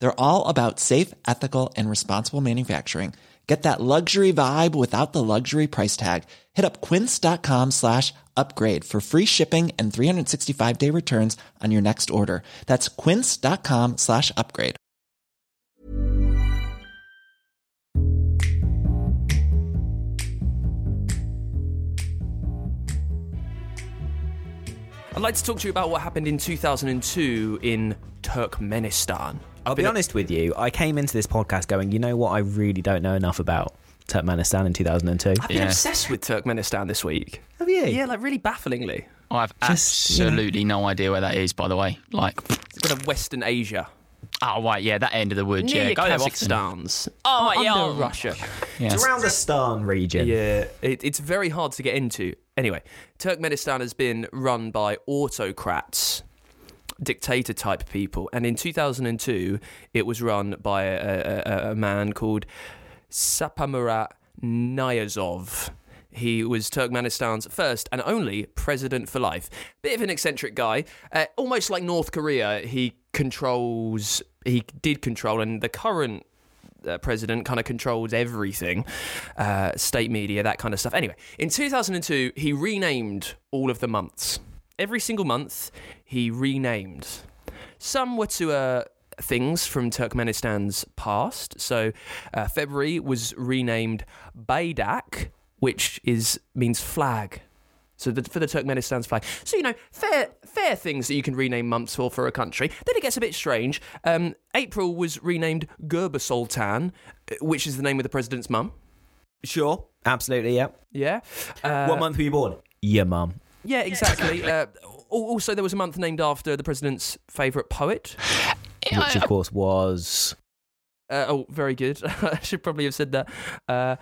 They're all about safe, ethical, and responsible manufacturing. Get that luxury vibe without the luxury price tag. Hit up quince.com slash upgrade for free shipping and 365 day returns on your next order. That's quince.com slash upgrade. I'd like to talk to you about what happened in 2002 in Turkmenistan. I'll be honest with you. I came into this podcast going, you know what? I really don't know enough about Turkmenistan in 2002. I've been Yeah. obsessed with Turkmenistan this week. Have you? Yeah, like really bafflingly. I have Just, you know. absolutely no idea where that is, by the way. Like, It's kind of Western Asia. oh, right, yeah, that end of the woods. Near yeah, go there often. Kazakhstans. Oh, under yeah, oh. Russia. Yeah. It's around the Stan region. Yeah, it, it's very hard to get into. Anyway, Turkmenistan has been run by autocrats, dictator type people, and in 2002, it was run by a, a, a man called Saparmurat Niyazov. He was Turkmenistan's first and only president for life. Bit of an eccentric guy, uh, almost like North Korea. He controls, he did control, and the current uh, president kind of controls everything, uh, state media, that kind of stuff. Anyway, in 2002, he renamed all of the months. Every single month, he renamed. Some were to uh, things from Turkmenistan's past. So, uh, February was renamed Baydak, which is means flag. So the, for the Turkmenistan's flag. So you know, fair fair things that you can rename months for for a country. Then it gets a bit strange. Um, April was renamed Gurbansoltan, uh, which is the name of the president's mum. Sure. Absolutely, yeah. Yeah. Uh, what month were you born? Yeah, mum. Yeah, exactly. uh, also, there was a month named after the president's favourite poet. Which, of course, was. Uh, oh, very good. I should probably have said that. Uh,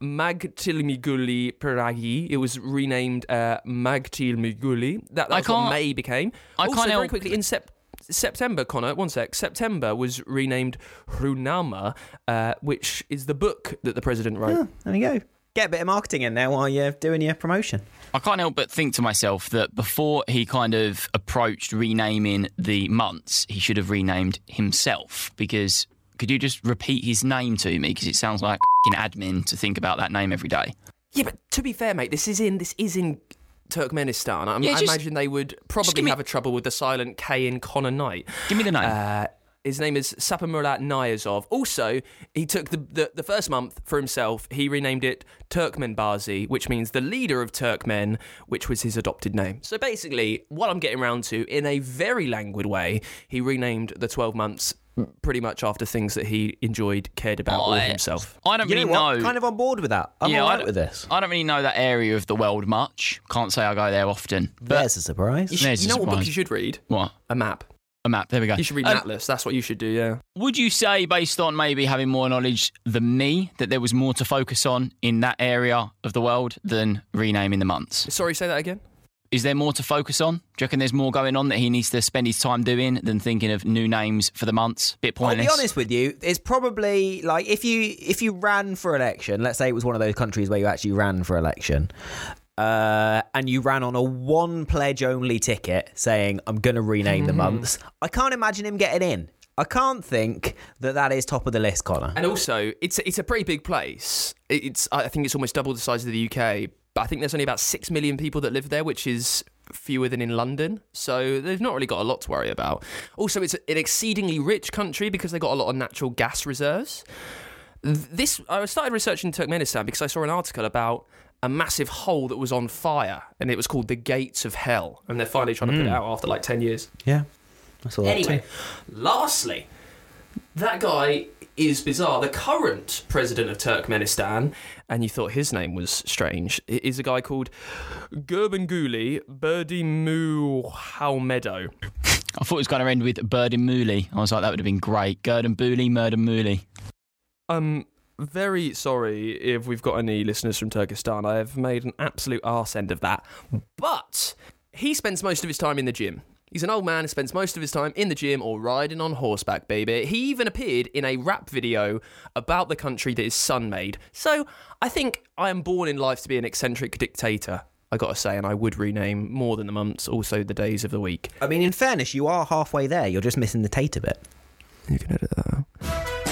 Magtilmiguli Piragi. It was renamed uh, Magtilmiguli. That, that I was what can't- May became. I also, can't very help- quickly, in sep- September, Connor, one sec. September was renamed Ruhnama, uh, which is the book that the president wrote. Oh, there you go. Get a bit of marketing in there while you're doing your promotion. I can't help but think to myself that before he kind of approached renaming the months, he should have renamed himself. Because could you just repeat his name to me? Because it sounds like fing admin to think about that name every day. Yeah, but to be fair, mate, this is in this is in Turkmenistan. I, Yeah, I imagine they would probably me- have a trouble with the silent K in Connor Knight. Give me the name. Uh, his name is Saparmurat Niyazov. Also, he took the, the, the first month for himself. He renamed it Turkmenbashi, which means the leader of Turkmen, which was his adopted name. So basically, what I'm getting round to, in a very languid way, he renamed the 12 months pretty much after things that he enjoyed, cared about, or himself. I don't You really know what? know. Kind of on board with that. I'm yeah, all I right don't- with this. I don't really know that area of the world much. Can't say I go there often. But There's a surprise. You, should- There's you a know what book you should read? what? A map. A map. There we go. You should read Um, Atlas. That's what you should do, yeah. Would you say, based on maybe having more knowledge than me, that there was more to focus on in that area of the world than renaming the months? Sorry, say that again? Is there more to focus on? Do you reckon there's more going on that he needs to spend his time doing than thinking of new names for the months? Bit pointless. I'll be honest with you. It's probably like if you if you ran for election. Let's say it was one of those countries where you actually ran for election, uh, and you ran on a one pledge only ticket saying I'm going to rename the months. I can't imagine him getting in. I can't think that that is top of the list, Connor. And also, it's it's a pretty big place. It's I think it's almost double the size of the UK, but I think there's only about six million people that live there, which is fewer than in London. So they've not really got a lot to worry about. Also, it's an exceedingly rich country because they've got a lot of natural gas reserves. This I started researching Turkmenistan because I saw an article about a massive hole that was on fire, and it was called the Gates of Hell, and they're finally trying to put it hmm. out after like ten years. Yeah. I saw that Anyway, too. lastly, that guy is bizarre. The current president of Turkmenistan, and you thought his name was strange, i- is a guy called Gurbanguly Berdimuhamedow. I thought it was going to end with Bird and Mooley. I was like, that would have been great. Gerd and Booley, Murder Mooley. I'm very sorry if we've got any listeners from Turkestan. I have made an absolute arse end of that. But he spends most of his time in the gym. He's an old man who spends most of his time in the gym or riding on horseback, baby. He even appeared in a rap video about the country that his son made. So I think I am born in life to be an eccentric dictator, I gotta say, and I would rename more than the months, also the days of the week. I mean, in fairness, you are halfway there. You're just missing the tater bit. You can edit that out.